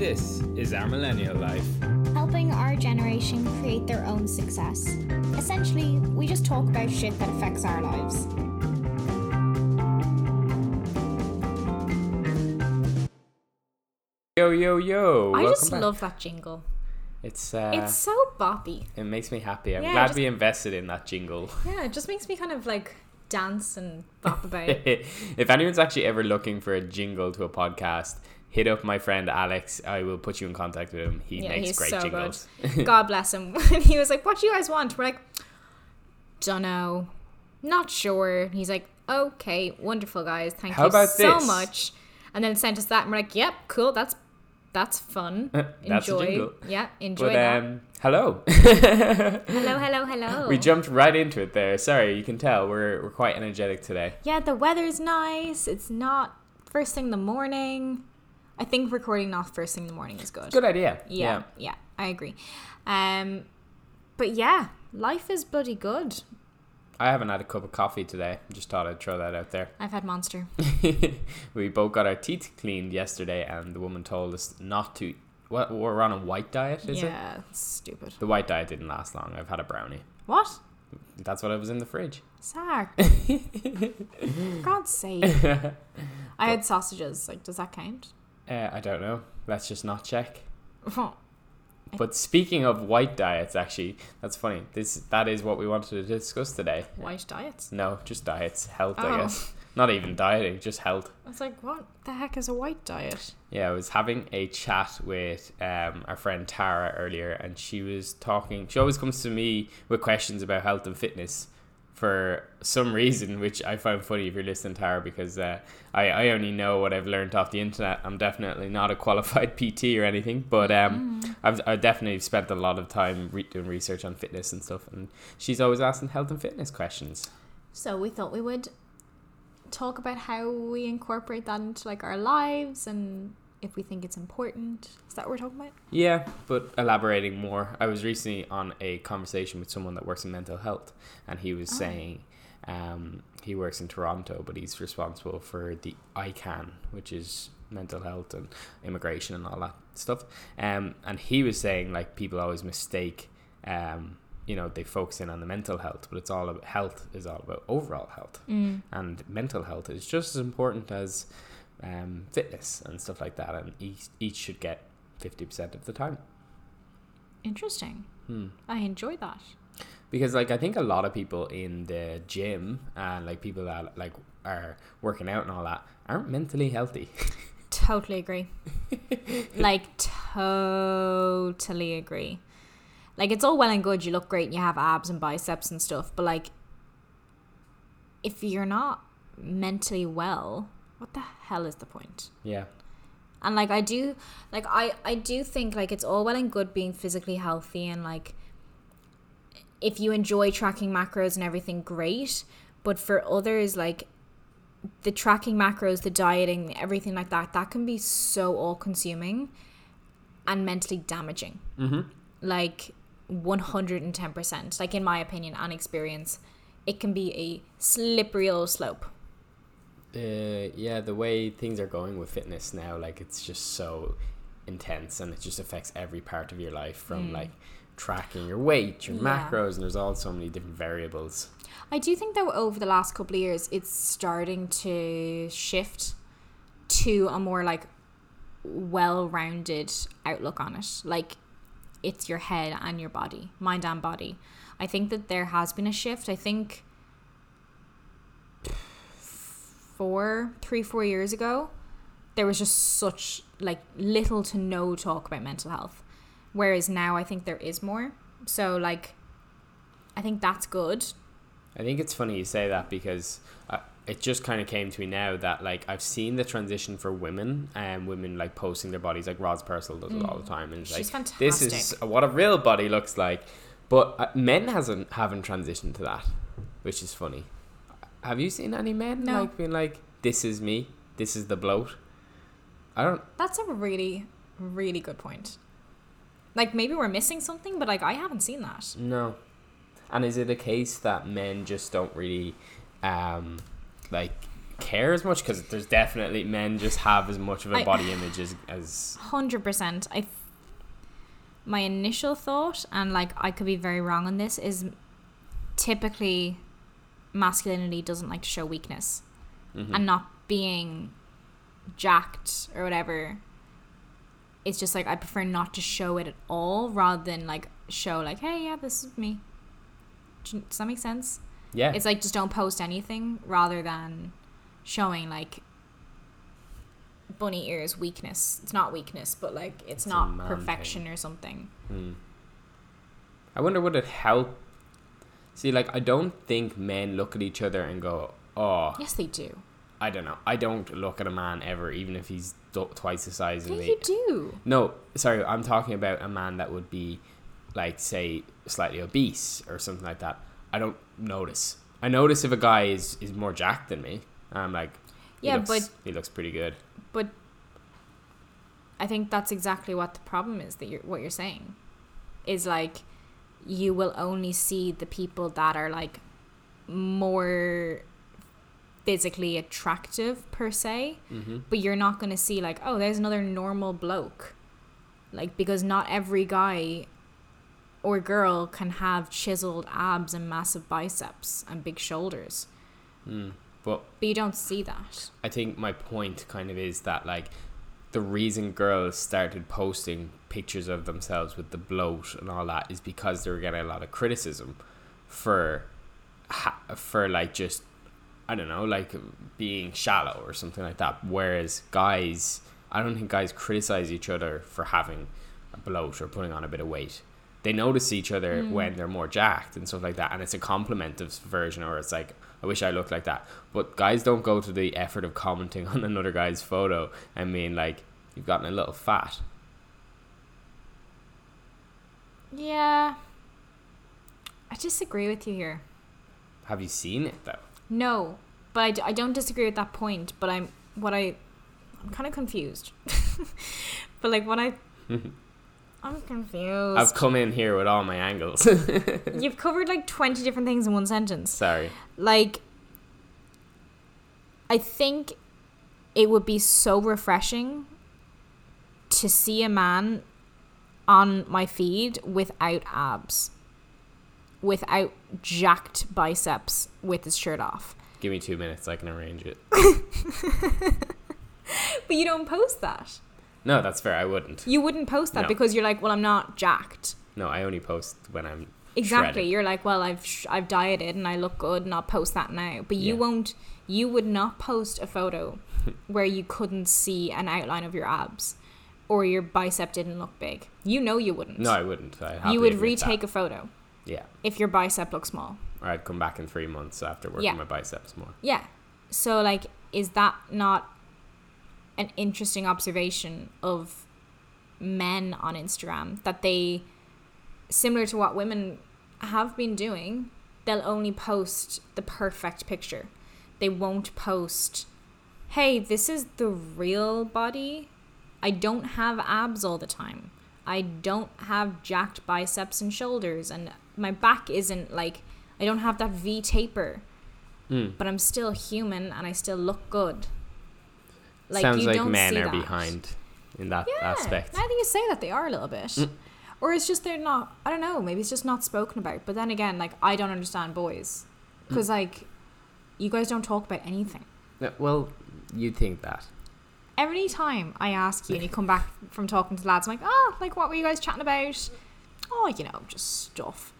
This is our millennial life. helping our generation create their own success. Essentially, we just talk about shit that affects our lives. Yo, yo, yo. I welcome just back. love that jingle. It's uh, It's so boppy. it makes me happy. I'm Yeah, glad just- we invested in that jingle. Yeah, it just makes me kind of like dance and bop about it. if anyone's actually ever looking for a jingle to a podcast, hit up my friend Alex. I will put you in contact with him. He yeah, makes he's great so jingles. good. God bless him. When he was like, "What do you guys want?" We're like, "Dunno, not sure." He's like, "Okay, wonderful, guys. Thank How you so this? much." And then sent us that, and we're like, "Yep, cool. That's that's fun. That's enjoy, yeah, enjoy But that." um, hello. hello, hello, hello. we jumped right into it there. Sorry, you can tell we're we're quite energetic today. Yeah, the weather's nice. It's not first thing in the morning. I think recording not first thing in the morning is good. Good idea. Yeah, yeah, I agree. Um, but yeah, life is bloody good. I haven't had a cup of coffee today. Just thought I'd throw that out there. I've had Monster. we both got our teeth cleaned yesterday, and the woman told us not to. What we're on a white diet, is it? yeah, stupid. The white diet didn't last long. I've had a brownie. What? That's what I was in the fridge. Sark. God's sake. I had sausages. Like, does that count? Uh, I don't know. Let's just not check. But speaking of white diets, actually, that's funny. This that is what we wanted to discuss today. White diets. No, just diets, health, I Oh. guess. Not even dieting, just health. I was like, what the heck is a white diet? Yeah, I was having a chat with um, our friend Tara earlier, and she was talking. She always comes to me with questions about health and fitness for some reason, which I find funny if you're listening, Tara, because uh, I, I only know what I've learned off the internet. I'm definitely not a qualified PT or anything, but um, I've, I've definitely spent a lot of time re- doing research on fitness and stuff, and she's always asking health and fitness questions. So we thought we would talk about how we incorporate that into like our lives and if we think it's important. Is that what we're talking about? Yeah, but elaborating more, I was recently on a conversation with someone that works in mental health, and he was Oh. saying um, he works in Toronto, but he's responsible for the ICANN, which is mental health and immigration and all that stuff. Um, and he was saying like people always mistake, um, you know, they focus in on the mental health, but it's all about health is all about overall health, Mm. and mental health is just as important as um, fitness and stuff like that, and each each should get fifty percent of the time. Interesting. Hmm. I enjoy that. Because like I think a lot of people in the gym and like people that like are working out and all that aren't mentally healthy. Totally agree. like totally agree. Like it's all well and good you look great and you have abs and biceps and stuff, but like if you're not mentally well, what the hell is the point? yeah. And like I do like I I do think like it's all well and good being physically healthy and like if you enjoy tracking macros and everything great, but for others like the tracking macros, the dieting, everything like that, that can be so all consuming and mentally damaging. Mm-hmm. Like 110%. Like in my opinion and experience, it can be a slippery old slope. Uh, yeah, the way things are going with fitness now, like it's just so intense and it just affects every part of your life from like tracking your weight, your Mm. Yeah. macros, and there's all so many different variables. I do think though over the last couple of years it's starting to shift to a more like well-rounded outlook on it. Like it's your head and your body, mind and body. I think that there has been a shift. I think four, three, four years ago, there was just such like little to no talk about mental health. Whereas now I think there is more. So like I think that's good. I think it's funny you say that because uh, it just kind of came to me now that like I've seen the transition for women and women like posting their bodies like Roz Purcell does it all the time and it's Mm. She's like this is what a real body looks like, but uh, men hasn't haven't transitioned to that, which is funny. Have you seen any men No. like being like this is me, this is the bloat? I don't. That's a really, really good point. Like maybe we're missing something, but like I haven't seen that. No. And is it a case that men just don't really um like care as much because there's definitely men just have as much of a I- body image as, as Hundred percent. I. My initial thought, and like I could be very wrong on this, is typically masculinity doesn't like to show weakness, Mhm. and not being jacked or whatever. It's just like I prefer not to show it at all, rather than like show like, hey, yeah, this is me. Does that make sense? yeah. It's like just don't post anything rather than showing like bunny ears weakness. It's not weakness, but like it's, It's not perfection or something. Hmm. I wonder would it help? See, like I don't think men look at each other and go, "Oh, Yes, they do. I don't know." I don't look at a man ever, even if he's do- twice the size of me. you do. No, sorry, I'm talking about a man that would be, like, say, slightly obese or something like that. I don't notice. I notice if a guy is, is more jacked than me. I'm like, he Yeah, looks, but- he looks pretty good. But I think that's exactly what the problem is that you're what you're saying is like you will only see the people that are like more physically attractive per se, hmm but you're not going to see like oh there's another normal bloke. Like because not every guy or girl can have chiseled abs and massive biceps and big shoulders. Mm. But But you don't see that. I think my point kind of is that like the reason girls started posting pictures of themselves with the bloat and all that is because they were getting a lot of criticism for for like just I don't know like being shallow or something like that. Whereas guys I don't think guys criticize each other for having a bloat or putting on a bit of weight. They notice each other mm. when they're more jacked and stuff like that and it's a compliment of version or it's like I wish I looked like that. But guys don't go to the effort of commenting on another guy's photo and being like you've gotten a little fat Yeah. I disagree with you here. have you seen it though No, but I, d- I don't disagree with that point. But I'm what I I'm kind of confused. but like what I I'm confused. I've come in here with all my angles You've covered like twenty different things in one sentence. sorry Like I think it would be so refreshing to see a man on my feed without abs, without jacked biceps, with his shirt off. give me two minutes I can arrange it But you don't post that. no that's fair I wouldn't You wouldn't post that No. because you're like, well, I'm not jacked. no I only post when I'm Exactly. shredded. You're like, well, I've sh- I've dieted and I look good, and I'll post that now. But you Yeah. won't. You would not post a photo where you couldn't see an outline of your abs, or your bicep didn't look big. You know you wouldn't. no I wouldn't I you would admit that. retake a photo yeah if your bicep looks small. or I'd come back in three months after working Yeah. my biceps more Yeah. So like, is that not an interesting observation of men on Instagram that they, similar to what women have been doing, they'll only post the perfect picture. They won't post, hey, this is the real body. I don't have abs all the time. I don't have jacked biceps and shoulders, and my back isn't like, I don't have that V taper Mm. but I'm still human and I still look good. sounds you like men are that. behind in that Yeah, aspect Now that you say that, they are a little bit. Mm. Or it's just they're not. I don't know. Maybe it's just not spoken about. But then again, like I don't understand boys because Mm. like you guys don't talk about anything. Yeah, well you'd think that Every time I ask you and you come back from talking to lads, I'm like, oh, like what were you guys chatting about? Oh, you know, just stuff.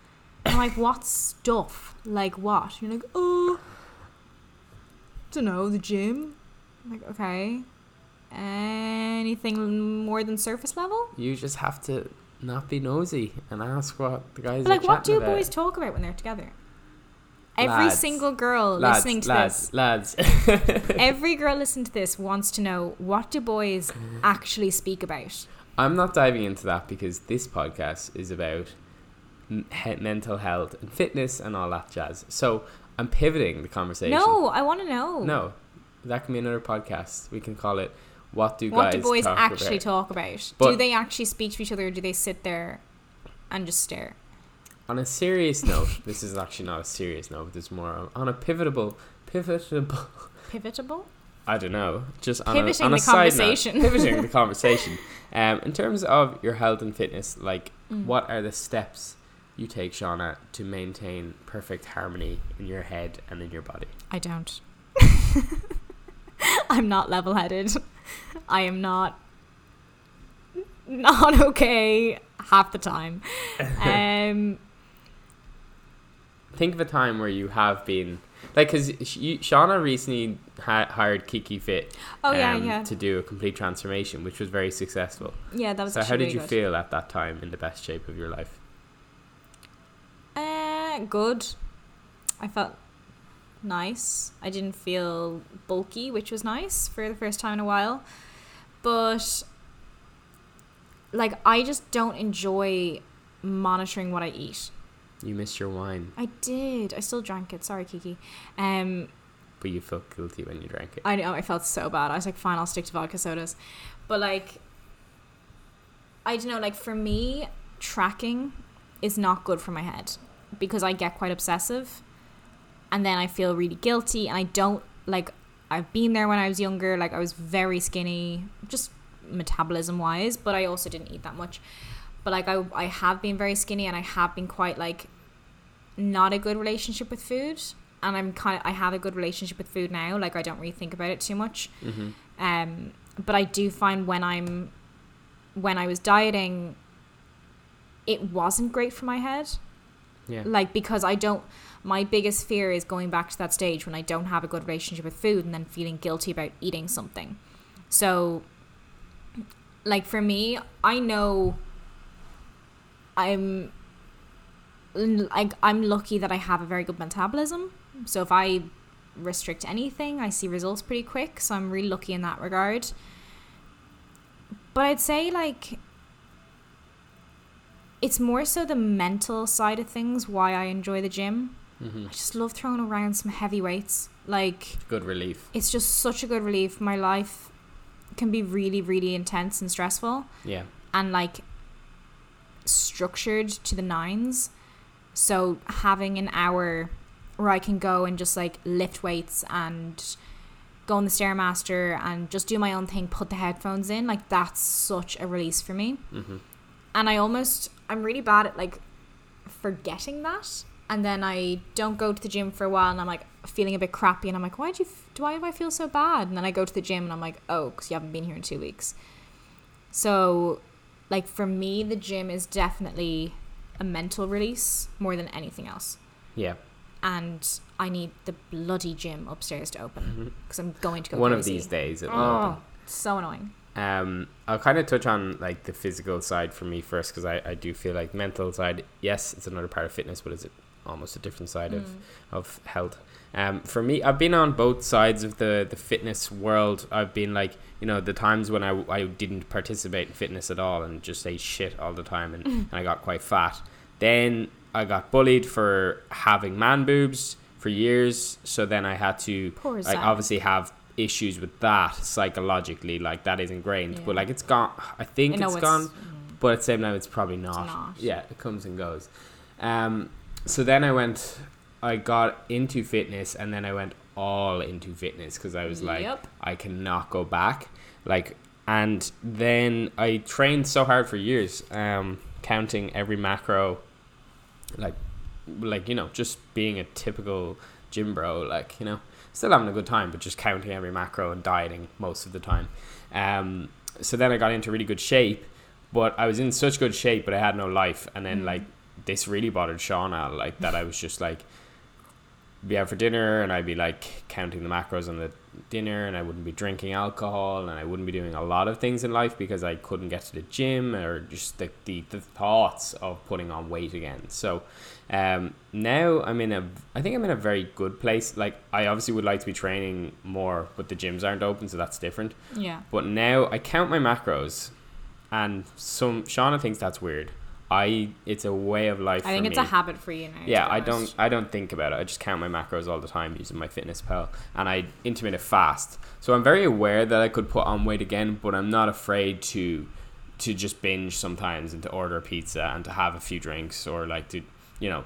I'm like, what stuff? Like what? You're like, oh, don't know, the gym. I'm like, okay. Anything more than surface level? you just have to not be nosy and ask what the guys But like, what do about. boys talk about when they're together? Every Lads. single girl lads, listening to lads, this, lads. every girl listening to this wants to know what do boys actually speak about? I'm not diving into that because this podcast is about he- mental health and fitness and all that jazz. So I'm pivoting the conversation. No, I want to know. no, that can be another podcast. We can call it "What Do What do boys Talk actually About?" talk about? do they actually speak to each other or do they sit there and just stare? On a serious note, this is actually not a serious note. But is more on a pivotable, pivotable, Pivotable. I don't know. Just on Pivoting a, on a the side note, conversation. pivoting the conversation. Um, in terms of your health and fitness, like Mm. what are the steps you take, Shauna, to maintain perfect harmony in your head and in your body? I don't. I'm not level headed. I am not not okay half the time. Um Think of a time where you have been like because Shauna recently ha- hired Kiki Fit. Oh yeah, um, yeah. To do a complete transformation, which was very successful. Yeah, that was So, how did you good. feel at that time in the best shape of your life? Uh, good. I felt nice. I didn't feel bulky, which was nice for the first time in a while. But like I just don't enjoy monitoring what I eat. You missed your wine, I did. I still drank it. Sorry, Kiki. Um, but you felt guilty when you drank it. I know I felt so bad. I was like, fine, I'll stick to vodka sodas. But like, I don't know. Like for me, tracking is not good for my head because I get quite obsessive, and then I feel really guilty, and I don't like. I've been there when I was younger. Like I was very skinny, just metabolism wise, but I also didn't eat that much. But like I, I have been very skinny, and I have been quite like not a good relationship with food and I'm kind of I have a good relationship with food now. Like I don't really think about it too much. hmm Um, but I do find when I'm when I was dieting, it wasn't great for my head. Yeah. Like because I don't. My biggest fear is going back to that stage when I don't have a good relationship with food and then feeling guilty about eating something. So, like for me, I know I'm like I'm lucky that I have a very good metabolism. So if I restrict anything, I see results pretty quick. So I'm really lucky in that regard. But I'd say like it's more so the mental side of things why I enjoy the gym. hmm I just love throwing around some heavy weights. Like Good relief. it's just such a good relief. My life can be really really intense and stressful Yeah. and like structured to the nines. So having an hour where I can go and just like lift weights and go on the stairmaster and just do my own thing, put the headphones in, like that's such a release for me. hmm And I almost I'm really bad at like forgetting that. And then I don't go to the gym for a while and I'm like feeling a bit crappy and I'm like, why do you do why do I feel so bad? And then I go to the gym and I'm like, oh, because you haven't been here in two weeks. So, like for me, the gym is definitely a mental release more than anything else. Yeah. And I need the bloody gym upstairs to open because I'm going to go. Mm-hmm. One of these days it'll Oh, open. so annoying. Um, I'll kind of touch on like the physical side for me first because I, I do feel like mental side. Yes, it's another part of fitness, but it's almost a different side of Mm. of health. Um, for me, I've been on both sides of the the fitness world. I've been like you know the times when I, I didn't participate in fitness at all and just ate shit all the time and, and I got quite fat. Then I got bullied for having man boobs for years. So then I had to Poor like obviously have issues with that psychologically. Like that is ingrained, but like it's gone. I think I it's it's- gone but at the same time it's probably not. not. Yeah, it comes and goes. Um, so then I went, I got into fitness, and then I went all into fitness because I was like, Yep. I cannot go back. Like, and then I trained so hard for years, um, counting every macro, like, like you know, just being a typical gym bro, like you know, still having a good time, but just counting every macro and dieting most of the time. Um, so then I got into really good shape, but I was in such good shape, but I had no life. And then Mm. like this really bothered Shauna, like that I was just like be out for dinner and I'd be like counting the macros on the dinner and I wouldn't be drinking alcohol and I wouldn't be doing a lot of things in life because I couldn't get to the gym or just the, the, the thoughts of putting on weight again. So um, now I'm in a I think I'm in a very good place. Like I obviously would like to be training more, but the gyms aren't open, so that's different. Yeah. But now I count my macros, and some Shauna thinks that's weird. I it's a way of life. I think it's me. a habit for you now. Yeah, I don't I don't think about it. I just count my macros all the time using MyFitnessPal and I intermittent fast. So I'm very aware that I could put on weight again, but I'm not afraid to to just binge sometimes and to order a pizza and to have a few drinks or like to you know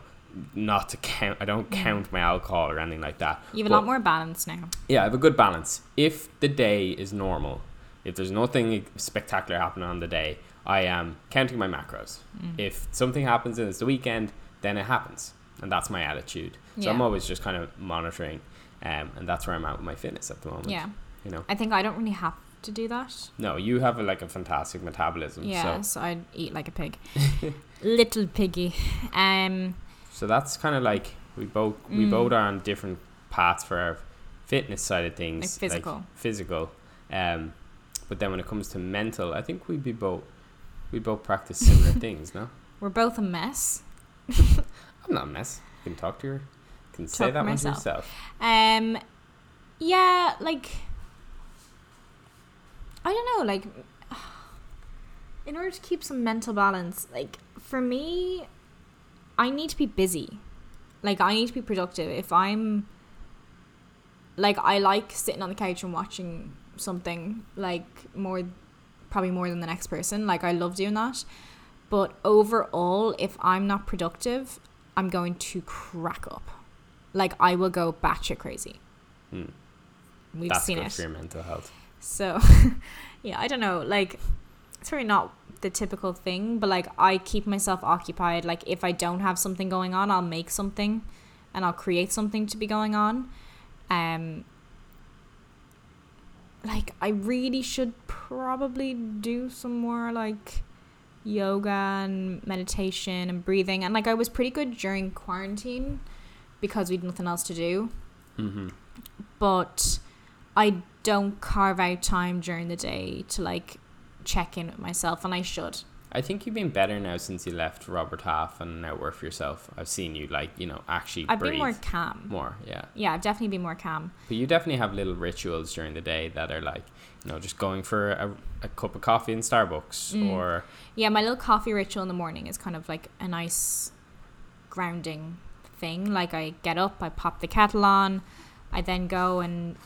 not to count. I don't count my alcohol or anything like that. You have a lot more balance now. yeah, I have a good balance. If the day is normal, if there's nothing spectacular happening on the day, I am counting my macros. Mm. If something happens and it's the weekend, then it happens. And that's my attitude. So I'm always just kind of monitoring. Um, and that's where I'm at with my fitness at the moment. Yeah. You know, I think I don't really have to do that. no, you have a, like a fantastic metabolism. Yeah, So, so I'd eat like a pig. Little piggy. Um so that's kind of like we both we Mm. both are on different paths for our fitness side of things. Like physical. physical. Um, but then when it comes to mental, I think we'd be both we both practice similar things. No, we're both a mess. I'm not a mess. You can talk to your, can say that one to yourself. Um, yeah, like I don't know, like in order to keep some mental balance, like for me, I need to be busy. Like I need to be productive. If I'm like I like sitting on the couch and watching something like more probably more than the next person. Like I love doing that. But overall, if I'm not productive, I'm going to crack up. Like I will go batshit crazy. Hmm. We've That's seen it. for your mental health. So, yeah, I don't know. Like, it's really not the typical thing, but like, I keep myself occupied. Like, if I don't have something going on, I'll make something and I'll create something to be going on. Um, like, I really should probably do some more like yoga and meditation and breathing. And like, I was pretty good during quarantine because we had nothing else to do Mm-hmm. but I don't carve out time during the day to like check in with myself, and I should. I think you've been better now since you left Robert Half and now work for yourself. I've seen you like you know actually I've been more calm. more, yeah. Yeah, I've definitely been more calm. But you definitely have little rituals during the day that are like you know just going for a, a cup of coffee in Starbucks Mm. or Yeah, my little coffee ritual in the morning is kind of like a nice grounding thing. Like I get up, I pop the kettle on, I then go and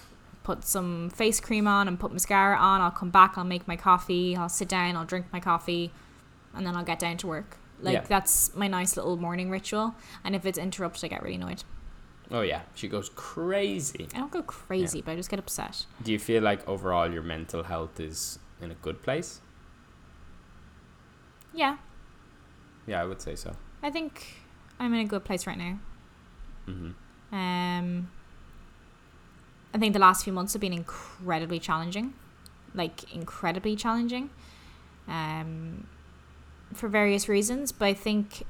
put some face cream on and put mascara on. I'll come back, I'll make my coffee, I'll sit down, I'll drink my coffee, and then I'll get down to work. Like Yeah. that's my nice little morning ritual. And if it's interrupted, I get really annoyed. oh yeah, she goes crazy. I don't go crazy, but I just get upset. Do you feel like overall your mental health is in a good place? Yeah, Yeah, I would say so. I think I'm in a good place right now. Mm-hmm. Um, I think the last few months have been incredibly challenging, like incredibly challenging, um, for various reasons. But I think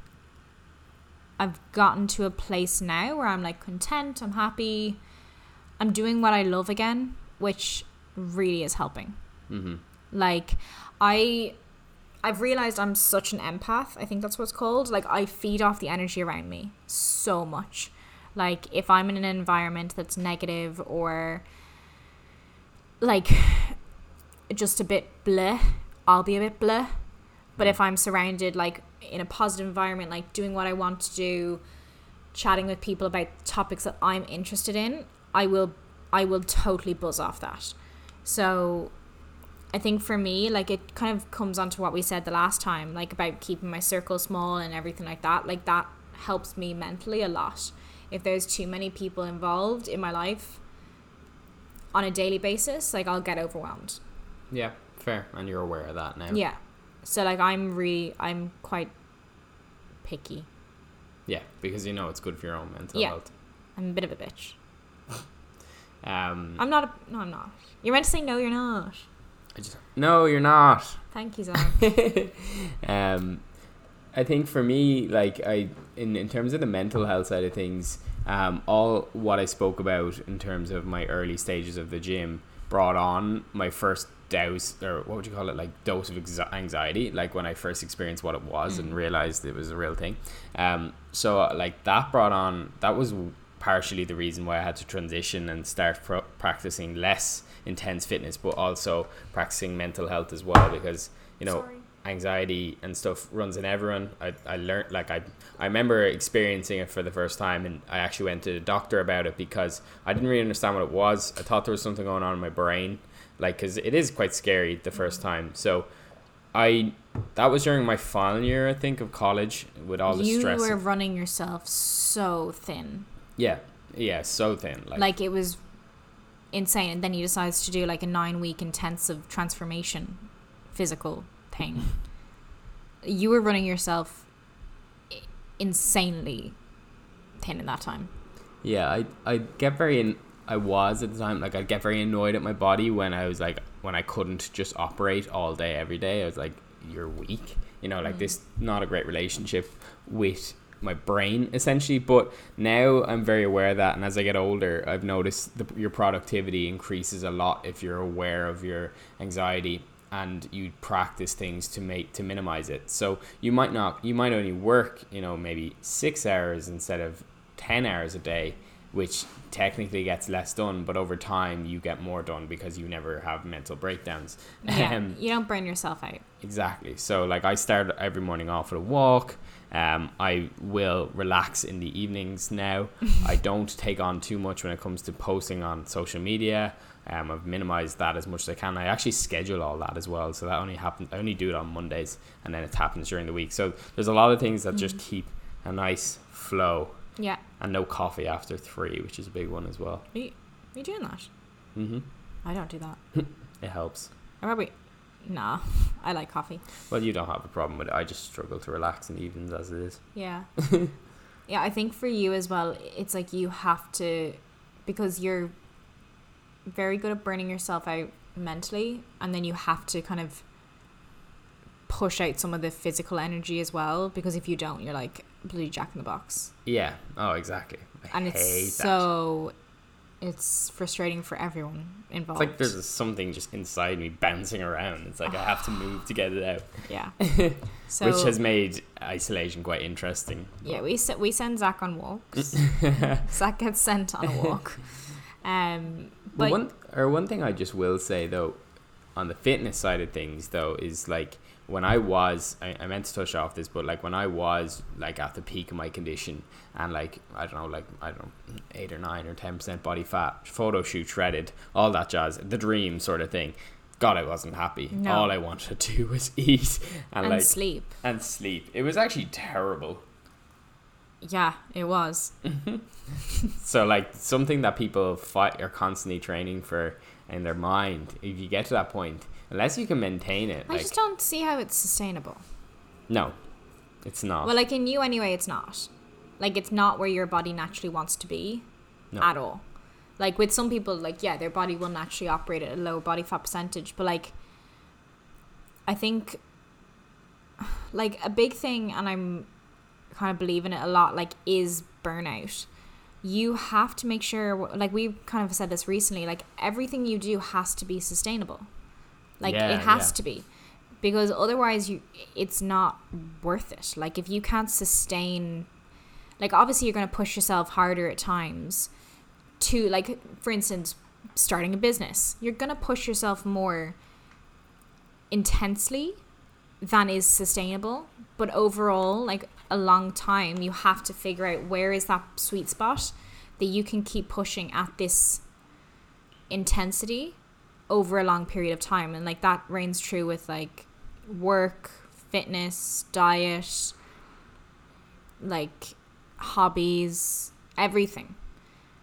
I've gotten to a place now where I'm like content, I'm happy, I'm doing what I love again, which really is helping. Mm-hmm. Like I I've realized I'm such an empath. I think that's what it's called. Like I feed off the energy around me so much. Like if I'm in an environment that's negative or like just a bit bleh, I'll be a bit bleh. But if I'm surrounded like in a positive environment, like doing what I want to do, chatting with people about topics that I'm interested in, I will I will totally buzz off that. So I think for me, like it kind of comes onto what we said the last time, like about keeping my circle small and everything like that. Like that helps me mentally a lot. If there's too many people involved in my life on a daily basis, like I'll get overwhelmed. Yeah, fair. And you're aware of that now. Yeah. So like I'm really I'm quite picky. Yeah, because you know it's good for your own mental Yeah. health. I'm a bit of a bitch. Um, I'm not a no I'm not. You're meant to say no you're not. I just no, you're not. Thank you, Zach. um, I think for me, like I in in terms of the mental health side of things, um, all what I spoke about in terms of my early stages of the gym brought on my first dose or what would you call it like dose of anxiety like when I first experienced what it was and realized it was a real thing um so uh, like that brought on that was partially the reason why I had to transition and start pro- practicing less intense fitness but also practicing mental health as well because you know Sorry. anxiety and stuff runs in everyone. I, I learned like I I remember experiencing it for the first time and I actually went to the doctor about it because I didn't really understand what it was. I thought there was something going on in my brain like cuz it is quite scary the first mm-hmm. time. So I that was during my final year, I think, of college with all the you stress. You were of- running yourself so thin. yeah, yeah, so thin. Like, Like it was insane. And then you decided to do like a nine week intensive transformation physical thing. you were running yourself insanely thin in that time. Yeah, I I get very in, I was at the time like I'd get very annoyed at my body when I was like when I couldn't just operate all day every day. I was like, you're weak. You know, like mm. this not a great relationship with my brain essentially. But now I'm very aware of that, and as I get older, I've noticed the, your productivity increases a lot if you're aware of your anxiety and you practice things to make to minimize it. So you might not you might only work, you know, maybe 6 hours instead of 10 hours a day, which technically gets less done, but over time you get more done because you never have mental breakdowns. Yeah. Um, you don't burn yourself out. Exactly. So like I start every morning off with a walk. Um, I will relax in the evenings now. I don't take on too much when it comes to posting on social media. Um, I've minimized that as much as I can. I actually schedule all that as well, so that only happens. I only do it on Mondays, and then it happens during the week. So there's a lot of things that just keep a nice flow, Yeah. and no coffee after three, which is a big one as well. Are you, are you doing that? hmm I don't do that. It helps. I probably. Nah. I like coffee. Well, you don't have a problem with it. I just struggle to relax in the evenings as it is. Yeah. yeah, I think for you as well, it's like you have to, because you're very good at burning yourself out mentally, and then you have to kind of push out some of the physical energy as well, because if you don't, you're like bloody jack in the box. Yeah. Oh, exactly. I And it's that. so. It's frustrating for everyone involved. It's like there's something just inside me bouncing around. It's like I have to move to get it out, yeah. So which has made isolation quite interesting. Yeah, we se- we send Zach on walks. Zach gets sent on a walk. Um, But but one or one thing I just will say though, on the fitness side of things though, is like when I was I, I meant to touch off this, but like when I was like at the peak of my condition and like I don't know, like I don't know, eight or nine or ten percent body fat, photo shoot shredded, all that jazz, the dream sort of thing. God, I wasn't happy. No. All I wanted to do was eat and, and like sleep. and sleep. It was actually terrible. Yeah, it was. So like something that people fight are constantly training for in their mind. If you get to that point, unless you can maintain it, I like just don't see how it's sustainable. no, it's not. Well, like in you anyway, it's not. Like it's not where your body naturally wants to be, No. at all. Like with some people, like yeah, their body will naturally operate at a low body fat percentage, but like, I think, like a big thing, and I'm kind of believe in it a lot. Like is burnout. You have to make sure, like we kind of said this recently, like everything you do has to be sustainable. Like Yeah, it has yeah. to be. Because otherwise you it's not worth it. Like if you can't sustain like obviously you're going to push yourself harder at times to like for instance starting a business. You're going to push yourself more intensely than is sustainable. But overall like a long time you have to figure out where is that sweet spot that you can keep pushing at this intensity over a long period of time and like that reigns true with like work fitness diet like hobbies everything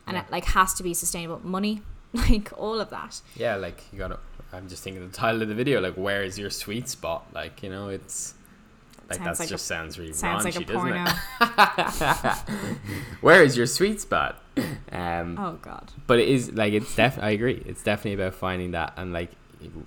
and Yeah. it like has to be sustainable money like all of that yeah, like you gotta. I'm just thinking the title of the video. Like, where is your sweet spot? Like, you know, it's like that like a- just sounds really sounds raunchy, like a doesn't porno it? Where is your sweet spot? Um, oh god but it is like it's def. I agree. It's definitely about finding that and like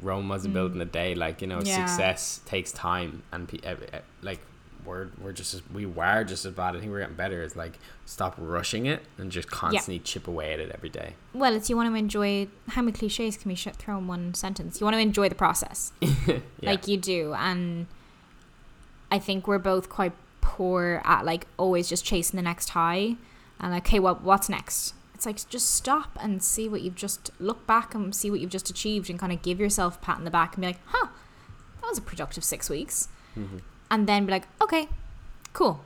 Rome wasn't built in a day. Like you know, Mm. Yeah. success takes time and pe- ev- ev- like we're we're just as, we were just as bad. I think we're getting better. Is like stop rushing it and just constantly chip away at it every day. well it's you want to enjoy how many cliches can we sh- throw in one sentence you want to enjoy the process Yeah. like you do and i think we're both quite poor at like always just chasing the next high and like okay what what's next it's like just stop and see what you've just look back and see what you've just achieved and kind of give yourself a pat in the back and be like huh that was a productive six weeks Mhm. and then be like okay cool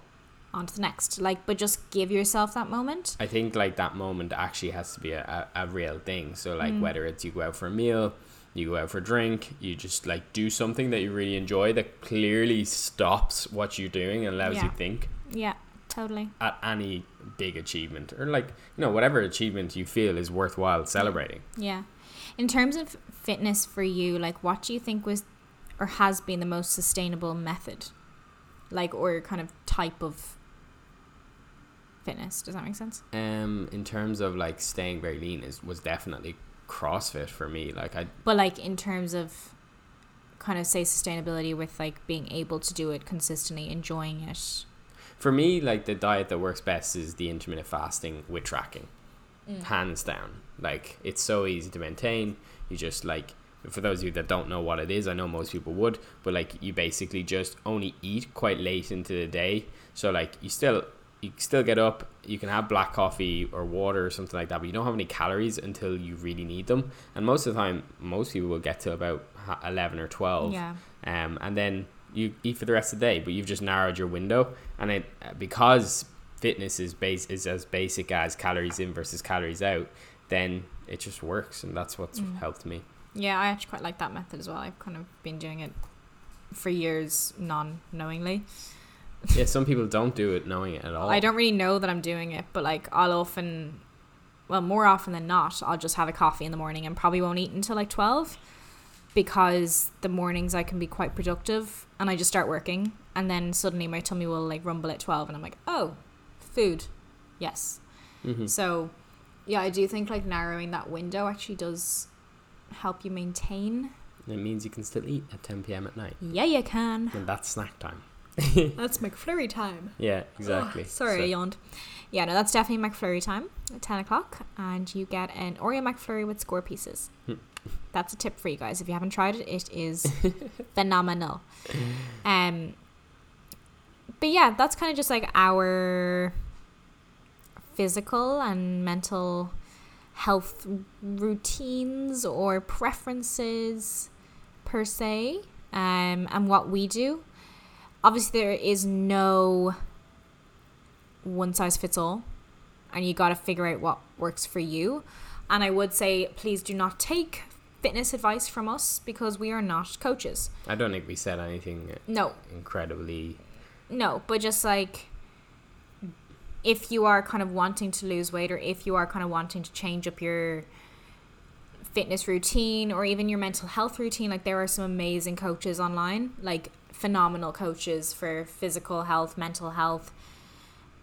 on to the next like but just give yourself that moment I think like that moment actually has to be a, a, a real thing. So like Mm. whether it's you go out for a meal, you go out for a drink, you just like do something that you really enjoy that clearly stops what you're doing and allows you Yeah. to think Yeah, totally. at any big achievement or like you know whatever achievement you feel is worthwhile celebrating. Yeah. In terms of fitness for you, like what do you think was or has been the most sustainable method? Like or kind of type of fitness. Does that make sense? Um, in terms of like staying very lean is was definitely CrossFit for me. Like I But like in terms of kind of say sustainability with like being able to do it consistently, enjoying it. For me like the diet that works best is the intermittent fasting with tracking. Hands down. Like it's so easy to maintain. You just like for those of you that don't know what it is, I know most people would, but like you basically just only eat quite late into the day. So like you still you still get up, you can have black coffee or water or something like that, but you don't have any calories until you really need them. And most of the time, most people will get to about 11 or 12 Yeah. um, and then you eat for the rest of the day, but you've just narrowed your window. And it because fitness is base is as basic as calories in versus calories out, then it just works, and that's what's Mm. helped me. Yeah, I actually quite like that method as well. I've kind of been doing it for years non knowingly. yeah, some people don't do it knowing it at all. I don't really know that I'm doing it, but like I'll often, well, more often than not, I'll just have a coffee in the morning and probably won't eat until like 12 because the mornings I can be quite productive and I just start working and then suddenly my tummy will like rumble at 12 and I'm like, oh, food. Yes. Mhm. So, yeah, I do think like narrowing that window actually does help you maintain. It means you can still eat at 10 p.m. at night, Yeah, you can. and that's snack time. That's McFlurry time. Yeah, exactly. Oh, sorry, I yawned. Yeah, no, that's definitely McFlurry time at 10 o'clock. And you get an Oreo McFlurry with score pieces. Hmm. That's a tip for you guys. If you haven't tried it, it is phenomenal. Um, but yeah, that's kind of just like our physical and mental health routines or preferences per se um, and what we do obviously there is no one size fits all and you got to figure out what works for you and i would say please do not take fitness advice from us because we are not coaches I don't think we said anything no incredibly. no but just like if you are kind of wanting to lose weight or if you are kind of wanting to change up your fitness routine or even your mental health routine like there are some amazing coaches online like phenomenal coaches for physical health mental health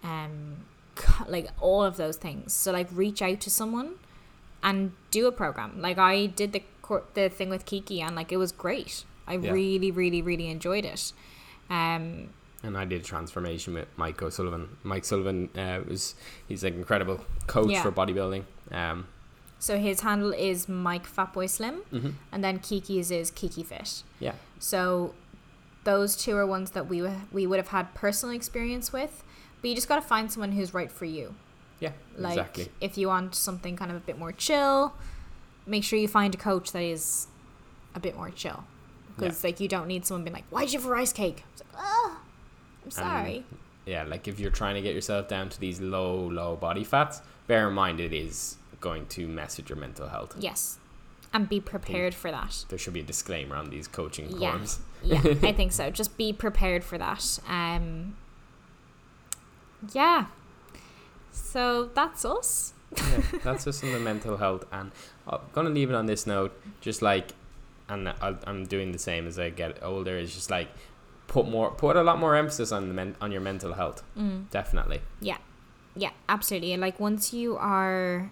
um like all of those things so like reach out to someone and do a program like i did the cor- the thing with kiki and like it was great i Yeah. really really really enjoyed it um And I did a transformation with Mike O'Sullivan. Mike Sullivan uh, was he's an incredible coach Yeah. for bodybuilding. Um, So his handle is Mike Fatboy Slim, mhm. and then Kiki's is Kiki Fit. Yeah, So those two are ones that we we would have had personal experience with, but you just got to find someone who's right for you. Yeah, Like exactly. if you want something kind of a bit more chill, make sure you find a coach that is a bit more chill. Because like you don't need someone being like, "Why'd you have a rice cake?" It's like, "Oh, I'm sorry." yeah, like if you're trying to get yourself down to these low, low body fats, bear in mind it is going to mess with your mental health. yes, and be prepared for that. There should be a disclaimer on these coaching Yeah. forms. yeah, I think so. Just be prepared for that. Um, yeah. So that's us. yeah, that's us on the mental health, and I'm gonna leave it on this note. Just like, and I, I'm doing the same as I get older. Is just like put more, put a lot more emphasis on the men, on your mental health. Mm. Definitely. Yeah, yeah, absolutely. And like once you are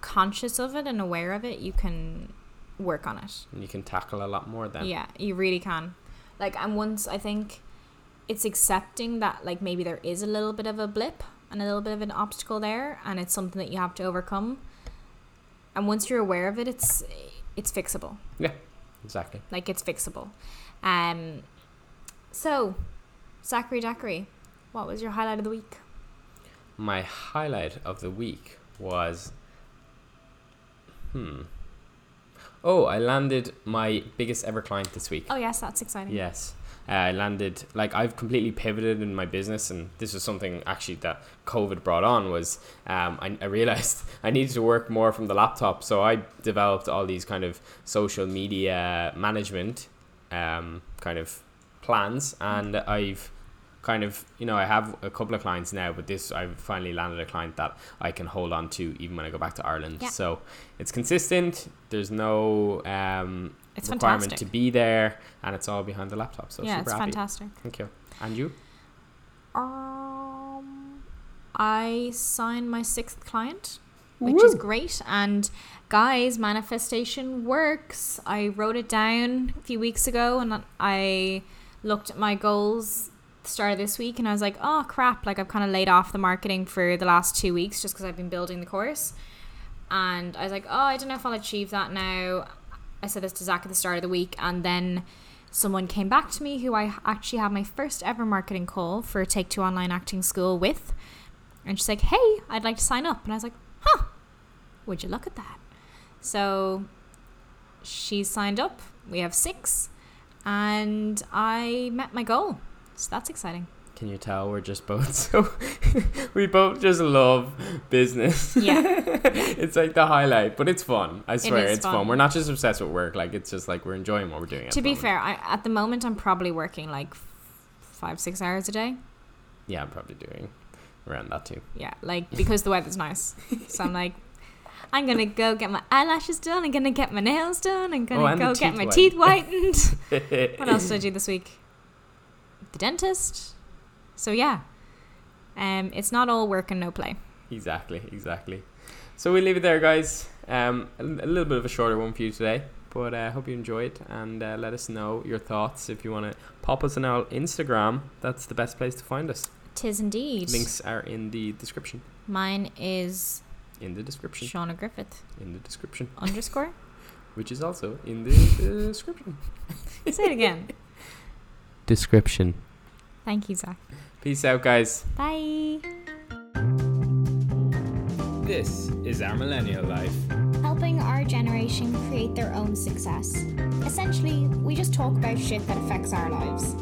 conscious of it and aware of it, you can work on it. And you can tackle a lot more then. Yeah, you really can. Like, and once I think it's accepting that, like, maybe there is a little bit of a blip and a little bit of an obstacle there, and it's something that you have to overcome. And once you're aware of it, it's it's fixable. Yeah, exactly. Like, it's fixable. Um. So, Zachary Daiquiri, what was your highlight of the week? My highlight of the week was, hmm. Oh, I landed my biggest ever client this week. Oh yes, that's exciting. Yes. Uh, I landed like I've completely pivoted in my business, and this was something actually that COVID brought on. Was um, I, I realized I needed to work more from the laptop, so I developed all these kind of social media management um, kind of plans, and I've kind of you know I have a couple of clients now, but this I've finally landed a client that I can hold on to even when I go back to Ireland. Yeah. So it's consistent. There's no um, It's requirement fantastic. to be there, and it's all behind the laptop. So yeah, super it's happy. fantastic. Thank you. And you? Um, I signed my sixth client, which is great. And guys, manifestation works. I wrote it down a few weeks ago, and I looked at my goals start of this week, and I was like, oh crap! Like I've kind of laid off the marketing for the last two weeks just because I've been building the course. And I was like, oh, I don't know if I'll achieve that now. I said this to Zach at the start of the week, and then someone came back to me who I actually had my first ever marketing call for Take Two Online Acting School with. And she's like, hey, I'd like to sign up. And I was like, huh, would you look at that? So she signed up. We have six. And I met my goal. So that's exciting. Can you tell we're just both so we both just love business. Yeah. it's like the highlight, but it's fun. I swear is it's fun. fun. We're not just obsessed with work. Like it's just like we're enjoying what we're doing. at to be moment. fair, I, at the moment, I'm probably working like five, six hours a day. yeah, I'm probably doing around that too. Yeah, like because the weather's nice. So I'm like, I'm gonna go get my eyelashes done. I'm gonna get my nails done. I'm gonna Oh, go get my white- teeth whitened. what else did I do this week? The dentist. So yeah, um, it's not all work and no play. Exactly, exactly. So we leave it there, guys. Um, a, a little bit of a shorter one for you today, but I uh, hope you enjoyed and uh, let us know your thoughts if you want to pop us on our Instagram. That's the best place to find us. Tis indeed. Links are in the description. Mine is In the description. Shauna Griffith In the description, underscore. which is also in the description. Say it again. Description. Thank you, Zach. Peace out, guys. Bye. This is our millennial life. helping our generation create their own success. Essentially, we just talk about shit that affects our lives.